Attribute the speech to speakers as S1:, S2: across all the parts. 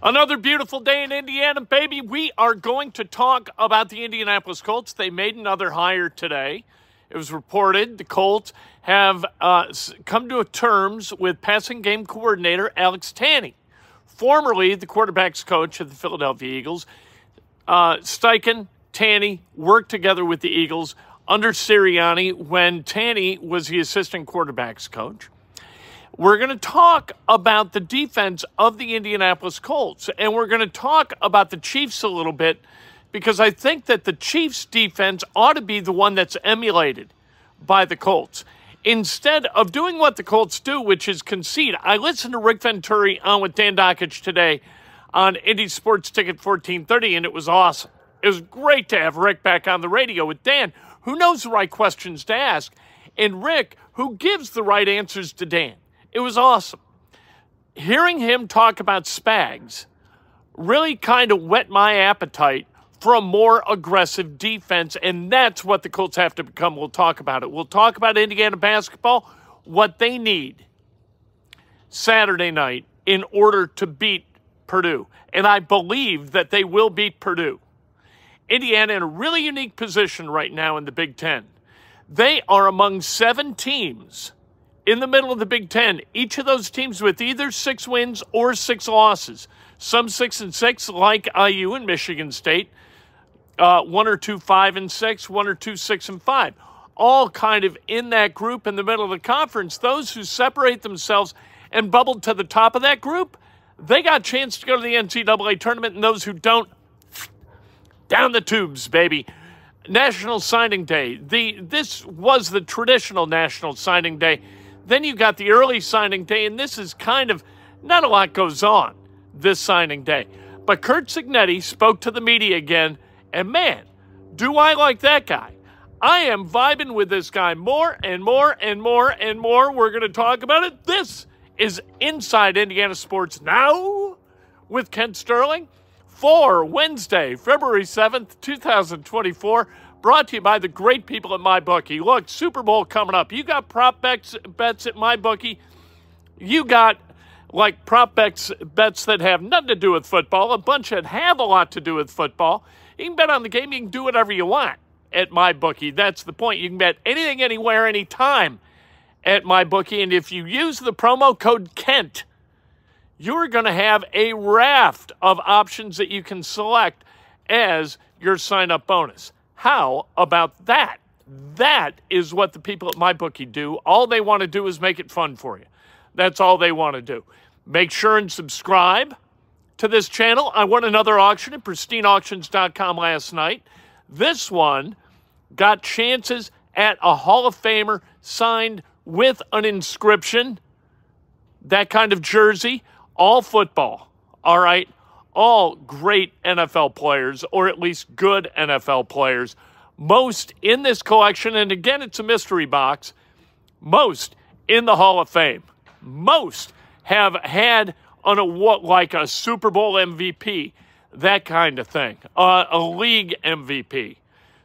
S1: Another beautiful day in Indiana, baby. We are going to talk about the Indianapolis Colts. They made another hire today. It was reported the Colts have uh, come to terms with passing game coordinator Alex Tanney, formerly the quarterback's coach of the Philadelphia Eagles. Uh, Steichen, Tanney worked together with the Eagles under Sirianni when Tanney was the assistant quarterback's coach. We're going to talk about the defense of the Indianapolis Colts, and we're going to talk about the Chiefs a little bit because I think that the Chiefs' defense ought to be the one that's emulated by the Colts. Instead of doing what the Colts do, which is concede, I listened to Rick Venturi on with Dan Dakich today on Indy Sports Ticket 1430, and it was awesome. It was great to have Rick back on the radio with Dan, who knows the right questions to ask, and Rick, who gives the right answers to Dan. It was awesome. Hearing him talk about Spags really kind of whet my appetite for a more aggressive defense, and that's what the Colts have to become. We'll talk about it. We'll talk about Indiana basketball, what they need Saturday night in order to beat Purdue. And I believe that they will beat Purdue. Indiana in a really unique position right now in the Big Ten. They are among seven teams in the middle of the Big Ten. Each of those teams with either six wins or six losses. Some six and six, like IU and Michigan State. Uh, one or two five and six, one or two six and five. All kind of in that group in the middle of the conference. Those who separate themselves and bubbled to the top of that group, they got a chance to go to the NCAA tournament, and those who don't, down the tubes, baby. National Signing Day. The this was the traditional National Signing Day then you got the early signing day, and this is kind of not a lot goes on this signing day. But Curt Cignetti spoke to the media again, and man, do I like that guy. I am vibing with this guy more and more and more and more. We're going to talk about it. This is Inside Indiana Sports Now with Kent Sterling for Wednesday, February 7th, 2024. Brought to you by the great people at MyBookie. Look, Super Bowl coming up. You got prop bets, bets at MyBookie. You got like prop bets, bets that have nothing to do with football, a bunch that have a lot to do with football. You can bet on the game. You can do whatever you want at MyBookie. That's the point. You can bet anything, anywhere, anytime at MyBookie. And if you use the promo code KENT, you're going to have a raft of options that you can select as your sign up bonus. How about that? That is what the people at MyBookie do. All they want to do is make it fun for you. That's all they want to do. Make sure and subscribe to this channel. I won another auction at pristineauctions.com last night. This one got chances at a Hall of Famer signed with an inscription, that kind of jersey, all football. All right all great NFL players, or at least good NFL players. Most in this collection, and again, it's a mystery box, most in the Hall of Fame. Most have had on a what like a Super Bowl MVP, that kind of thing, uh, a league MVP.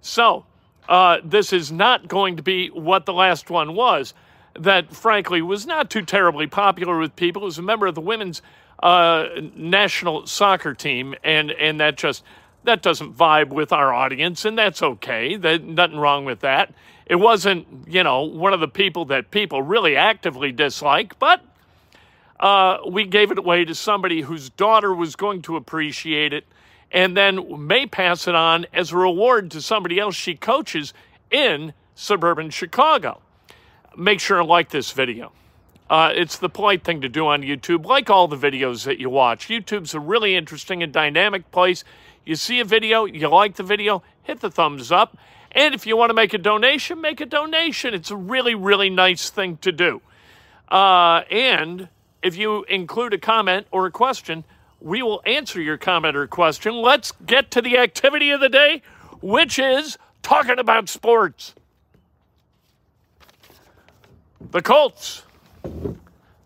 S1: So uh, this is not going to be what the last one was. That frankly was not too terribly popular with people. As a member of the women's uh, national soccer team, and and that just that doesn't vibe with our audience, and that's okay. That nothing wrong with that. It wasn't, you know, one of the people that people really actively dislike, but uh, we gave it away to somebody whose daughter was going to appreciate it, and then may pass it on as a reward to somebody else she coaches in suburban Chicago. Make sure to like this video. Uh, it's the polite thing to do on YouTube, like all the videos that you watch. YouTube's a really interesting and dynamic place. You see a video, you like the video, hit the thumbs up. And if you want to make a donation, make a donation. It's a really, really nice thing to do. Uh, and if you include a comment or a question, we will answer your comment or question. Let's get to the activity of the day, which is talking about sports. The Colts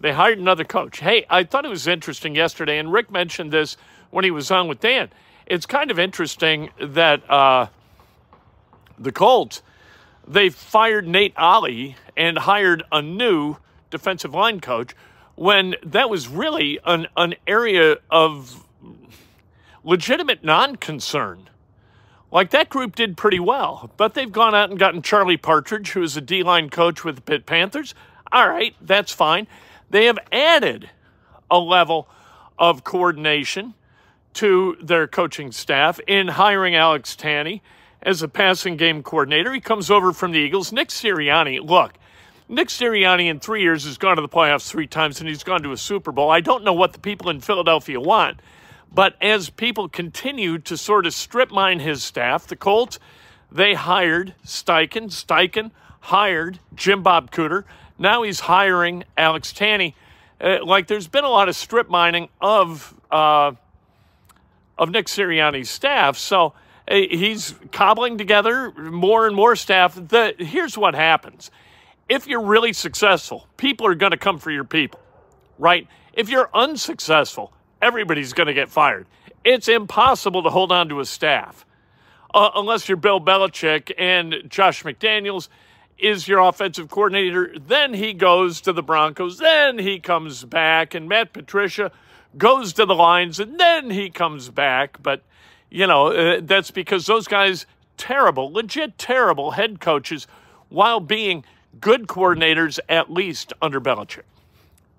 S1: they hired another coach. Hey, I thought it was interesting yesterday, and Rick mentioned this when he was on with Dan. It's kind of interesting that uh, the Colts they fired Nate Ollie and hired a new defensive line coach when that was really an, an area of legitimate non concern. Like that group did pretty well, but they've gone out and gotten Charlie Partridge, who is a D line coach with the Pitt Panthers. All right, that's fine. They have added a level of coordination to their coaching staff in hiring Alex Tanney as a passing game coordinator. He comes over from the Eagles. Nick Sirianni, look, Nick Sirianni in three years has gone to the playoffs three times and he's gone to a Super Bowl. I don't know what the people in Philadelphia want, but as people continue to sort of strip mine his staff, the Colts, they hired Steichen. Steichen hired Jim Bob Cooter. Now he's hiring Alex Tanney. Uh, like there's been a lot of strip mining of uh, of Nick Sirianni's staff. So uh, he's cobbling together more and more staff. The, here's what happens if you're really successful, people are going to come for your people, right? If you're unsuccessful, everybody's going to get fired. It's impossible to hold on to a staff uh, unless you're Bill Belichick and Josh McDaniels is your offensive coordinator. Then he goes to the Broncos. Then he comes back, and Matt Patricia goes to the Lions, and then he comes back. But, you know, uh, that's because those guys, terrible, legit terrible head coaches, while being good coordinators, at least under Belichick.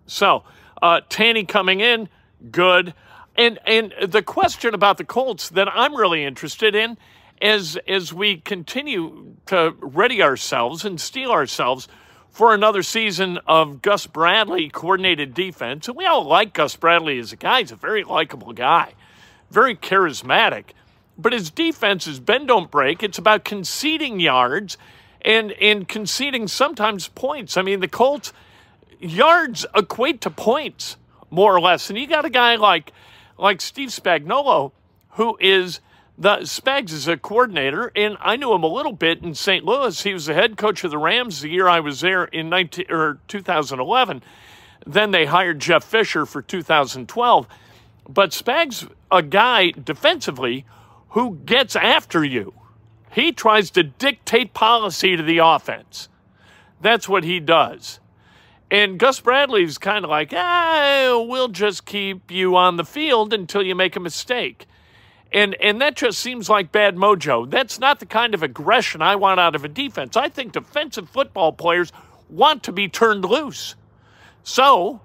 S1: So, uh, Tanney coming in, good. And, and the question about the Colts that I'm really interested in as, as we continue to ready ourselves and steel ourselves for another season of Gus Bradley coordinated defense. And we all like Gus Bradley as a guy. He's a very likable guy, very charismatic. But his defense is bend don't break. It's about conceding yards and and conceding sometimes points. I mean, the Colts yards equate to points more or less. And you got a guy like like Steve Spagnuolo, who is the Spags is a coordinator, and I knew him a little bit in St. Louis. He was the head coach of the Rams the year I was there in 19 or 2011. Then they hired Jeff Fisher for 2012. But Spags, a guy defensively who gets after you. He tries to dictate policy to the offense. That's what he does. And Gus Bradley's kind of like, ah, we'll just keep you on the field until you make a mistake. And, and that just seems like bad mojo. That's not the kind of aggression I want out of a defense. I think defensive football players want to be turned loose. So,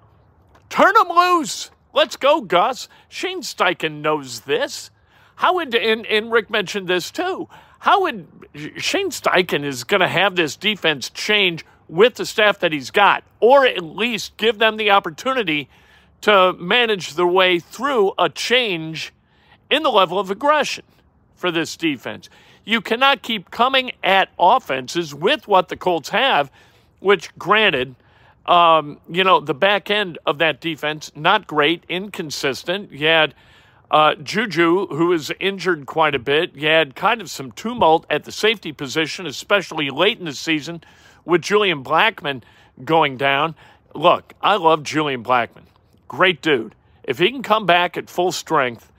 S1: turn them loose. Let's go, Gus. Shane Steichen knows this. How would, and, and Rick mentioned this too, how would Shane Steichen is going to have this defense change with the staff that he's got, or at least give them the opportunity to manage their way through a change in the level of aggression for this defense. You cannot keep coming at offenses with what the Colts have, which, granted, um, you know, the back end of that defense, not great, inconsistent. You had uh, Juju, who was injured quite a bit, you had kind of some tumult at the safety position, especially late in the season with Julian Blackmon going down. Look, I love Julian Blackmon. Great dude. If he can come back at full strength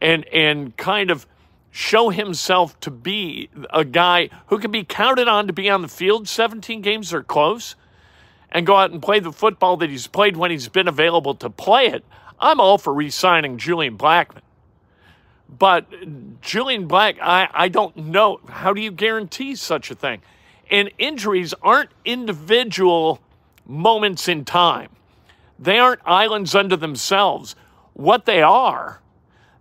S1: and and kind of show himself to be a guy who can be counted on to be on the field 17 games or close and go out and play the football that he's played when he's been available to play it, I'm all for re signing Julian Blackmon. But Julian Black, I, I don't know. How do you guarantee such a thing? And injuries aren't individual moments in time, they aren't islands unto themselves. What they are,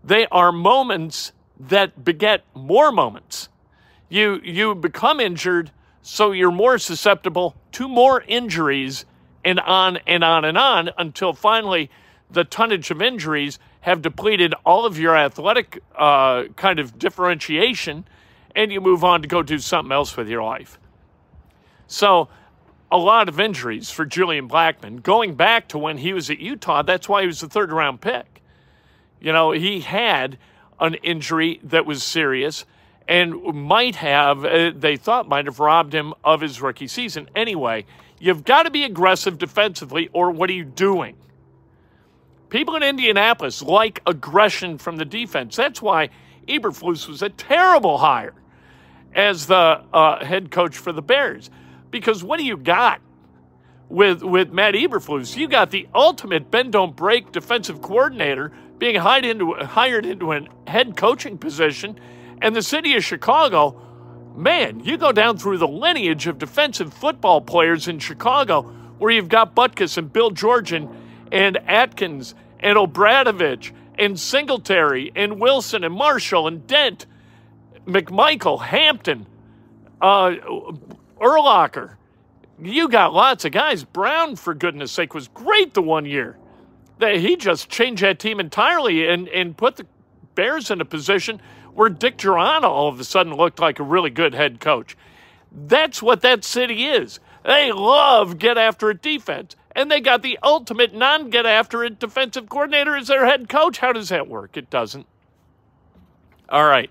S1: they are moments that beget more moments. You, you become injured, so you're more susceptible to more injuries and on and on and on until finally the tonnage of injuries have depleted all of your athletic uh, kind of differentiation, and you move on to go do something else with your life. So, a lot of injuries for Julian Blackmon. Going back to when he was at Utah, that's why he was the third round pick. You know, he had an injury that was serious and might have, uh, they thought, might have robbed him of his rookie season. Anyway, you've got to be aggressive defensively, or what are you doing? People in Indianapolis like aggression from the defense. That's why Eberflus was a terrible hire as the uh, head coach for the Bears. Because what do you got? with with Matt Eberflus. You got the ultimate bend don't break defensive coordinator being hired into hired into a head coaching position, and the city of Chicago. Man, you go down through the lineage of defensive football players in Chicago, where you've got Butkus and Bill Georgian and Atkins and Obradovich and Singletary and Wilson and Marshall and Dent, McMichael, Hampton, uh, Urlacher. You got lots of guys. Brown, for goodness sake, was great the one year. That he just changed that team entirely and, and put the Bears in a position where Dick Jauron all of a sudden looked like a really good head coach. That's what that city is. They love get after it defense. And they got the ultimate non get after it defensive coordinator as their head coach. How does that work? It doesn't. All right.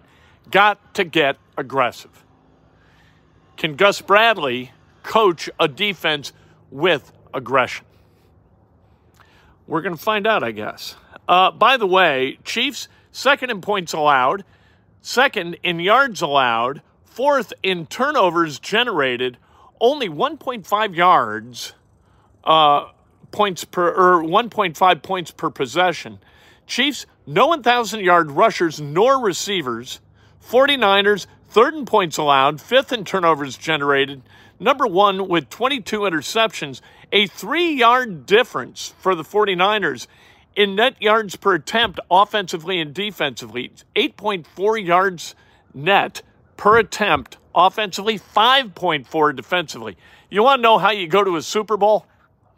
S1: Got to get aggressive. Can Gus Bradley coach a defense with aggression? We're going to find out, I guess. Uh, by the way, Chiefs second in points allowed, second in yards allowed, fourth in turnovers generated, only 1.5 yards uh, points per or 1.5 points per possession. Chiefs no 1,000 yard rushers nor receivers. 49ers third in points allowed, fifth in turnovers generated, number one with 22 interceptions, a three yard difference for the 49ers in net yards per attempt offensively and defensively. 8.4 yards net per attempt offensively, 5.4 defensively. You want to know how you go to a Super Bowl?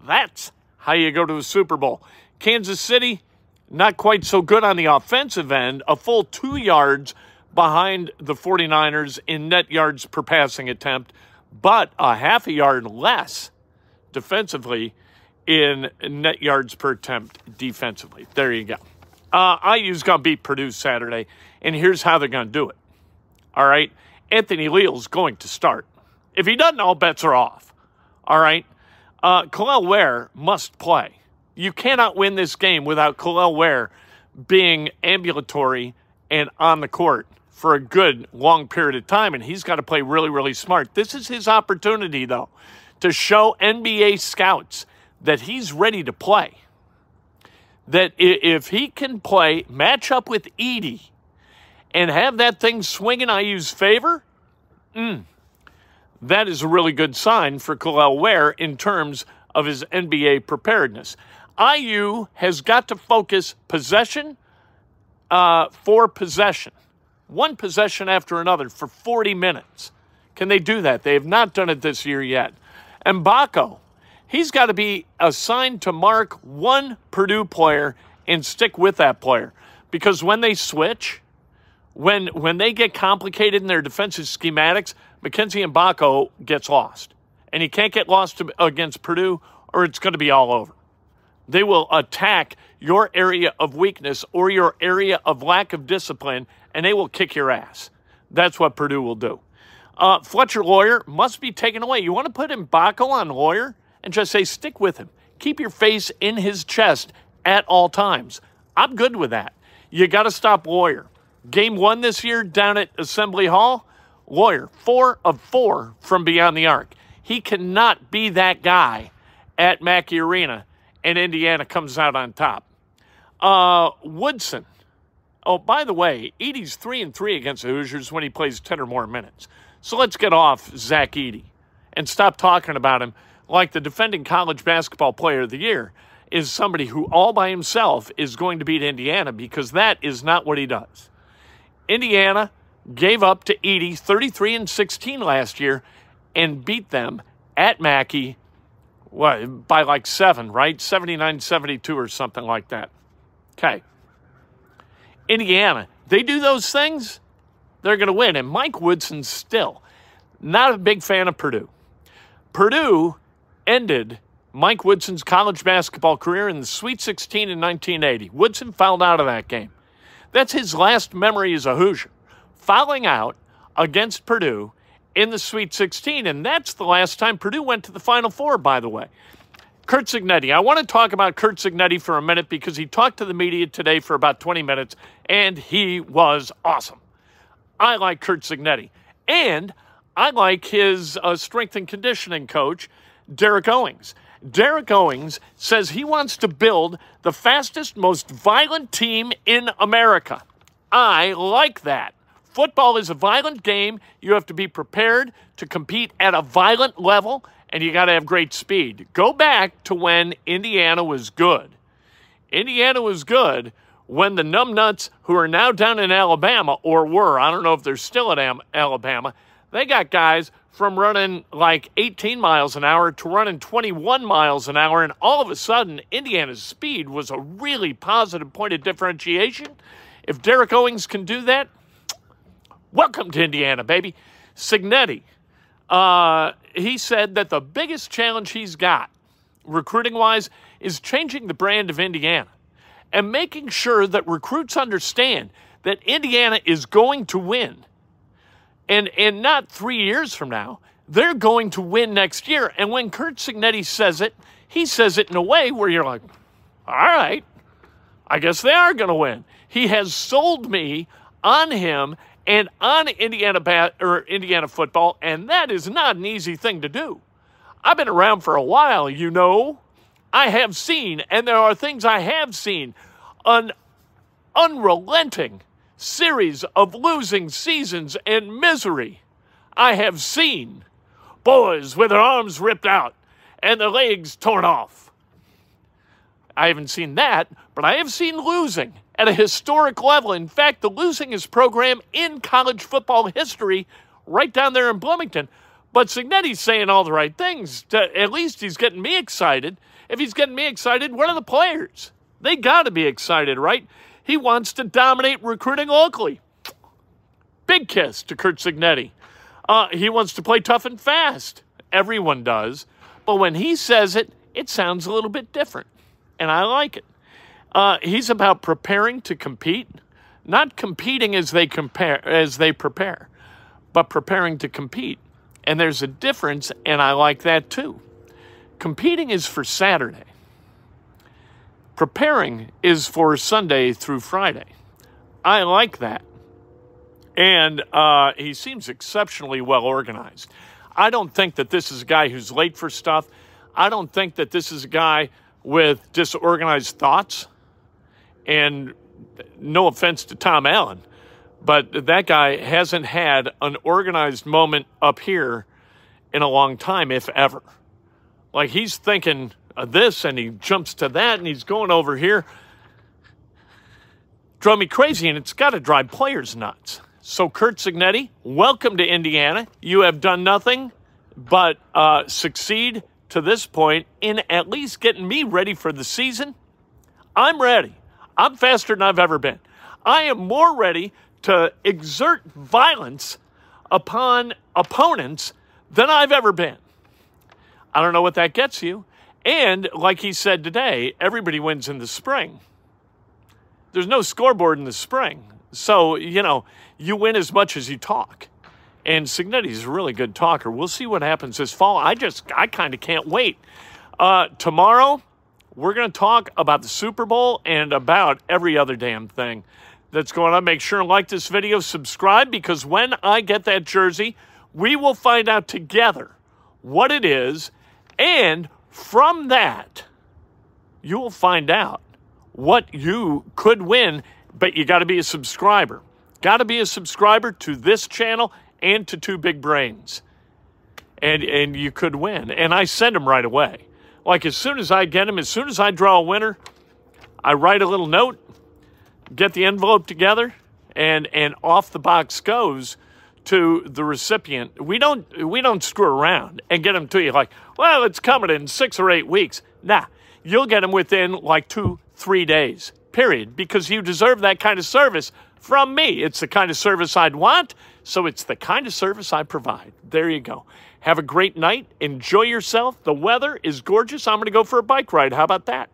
S1: That's how you go to a Super Bowl. Kansas City, not quite so good on the offensive end, a full two yards behind the 49ers in net yards per passing attempt, but a half a yard less defensively in net yards per attempt defensively. There you go. Uh, IU's going to beat Purdue Saturday, and here's how they're going to do it. All right. Anthony Leal's going to start. If he doesn't, all bets are off. All right. Uh, Kel'el Ware must play. You cannot win this game without Kel'el Ware being ambulatory and on the court for a good long period of time, and he's got to play really, really smart. This is his opportunity, though, to show NBA scouts that he's ready to play. That if he can play, match up with Edey, and have that thing swing in IU's favor, mm, that is a really good sign for Kel'el Ware in terms of his NBA preparedness. IU has got to focus possession uh, for possession, one possession after another for 40 minutes. Can they do that? They have not done it this year yet. And Mgbako, he's got to be assigned to mark one Purdue player and stick with that player. Because when they switch, when when they get complicated in their defensive schematics, Mackenzie Mgbako gets lost. And he can't get lost to, against Purdue or it's going to be all over. They will attack your area of weakness or your area of lack of discipline and they will kick your ass. That's what Purdue will do. Uh, Fletcher Loyer must be taken away. You want to put Mgbako on Loyer and just say, stick with him. Keep your face in his chest at all times. I'm good with that. You got to stop Loyer. Game one this year down at Assembly Hall, Loyer, four of four from beyond the arc. He cannot be that guy at Mackey Arena, and Indiana comes out on top. Uh, Woodson. Oh, by the way, Edey's three and three against the Hoosiers when he plays ten or more minutes. So let's get off Zach Edey and stop talking about him like the defending college basketball player of the year is somebody who all by himself is going to beat Indiana because that is not what he does. Indiana gave up to Edey 33 and 16 last year and beat them at Mackey what, by like seven, right? 79 72 or something like that. Okay. Indiana, they do those things, they're going to win. And Mike Woodson still not a big fan of Purdue. Purdue ended Mike Woodson's college basketball career in the Sweet 16 in 1980. Woodson fouled out of that game. That's his last memory as a Hoosier, fouling out against Purdue in the Sweet 16. And that's the last time Purdue went to the Final Four, by the way. Curt Cignetti. I want to talk about Curt Cignetti for a minute because he talked to the media today for about 20 minutes and he was awesome. I like Curt Cignetti. And I like his uh, strength and conditioning coach, Derek Owings. Derek Owings says he wants to build the fastest, most violent team in America. I like that. Football is a violent game. You have to be prepared to compete at a violent level, and you got to have great speed. Go back to when Indiana was good. Indiana was good when the numbnuts who are now down in Alabama, or were, I don't know if they're still at Alabama, they got guys from running like 18 miles an hour to running 21 miles an hour, and all of a sudden, Indiana's speed was a really positive point of differentiation. If Derek Owings can do that, welcome to Indiana, baby. Cignetti, uh, he said that the biggest challenge he's got, recruiting wise, is changing the brand of Indiana and making sure that recruits understand that Indiana is going to win. And, and not three years from now, they're going to win next year. And when Curt Cignetti says it, he says it in a way where you're like, all right, I guess they are going to win. He has sold me on him and on Indiana bat or Indiana football, and that is not an easy thing to do. I've been around for a while, you know. I have seen, and there are things I have seen, an unrelenting series of losing seasons and misery. I have seen boys with their arms ripped out and their legs torn off. I haven't seen that, but I have seen losing at a historic level. In fact, the losingest program in college football history, right down there in Bloomington. But Cignetti's saying all the right things. At least he's getting me excited. If he's getting me excited, what are the players? They got to be excited, right? He wants to dominate recruiting locally. Big kiss to Curt Cignetti. Uh, he wants to play tough and fast. Everyone does. But when he says it, it sounds a little bit different. And I like it. Uh, he's about preparing to compete, not competing as they compare as they prepare, but preparing to compete. And there's a difference, and I like that too. Competing is for Saturday. Preparing is for Sunday through Friday. I like that. And uh, he seems exceptionally well organized. I don't think that this is a guy who's late for stuff. I don't think that this is a guy with disorganized thoughts. And no offense to Tom Allen, but that guy hasn't had an organized moment up here in a long time, if ever. Like he's thinking of this and he jumps to that and he's going over here. Drove me crazy and it's got to drive players nuts. So, Curt Cignetti, welcome to Indiana. You have done nothing but uh, succeed to this point in at least getting me ready for the season. I'm ready. I'm faster than I've ever been. I am more ready to exert violence upon opponents than I've ever been. I don't know what that gets you. And like he said today, everybody wins in the spring. There's no scoreboard in the spring. So, you know, you win as much as you talk. And Cignetti's a really good talker. We'll see what happens this fall. I just, I kind of can't wait. Uh, tomorrow, we're going to talk about the Super Bowl and about every other damn thing that's going on. Make sure and like this video, subscribe, because when I get that jersey, we will find out together what it is and from that, you will find out what you could win, but you got to be a subscriber. Got to be a subscriber to this channel and to Two Big Brains. And, and you could win. And I send them right away. Like as soon as I get them, as soon as I draw a winner, I write a little note, get the envelope together, and, and off the box goes to the recipient. We don't we don't screw around and get them to you like, well, it's coming in six or eight weeks. Nah, you'll get them within like two, three days. Period. Because you deserve that kind of service from me. It's the kind of service I'd want, so it's the kind of service I provide. There you go. Have a great night. Enjoy yourself. The weather is gorgeous. I'm going to go for a bike ride. How about that?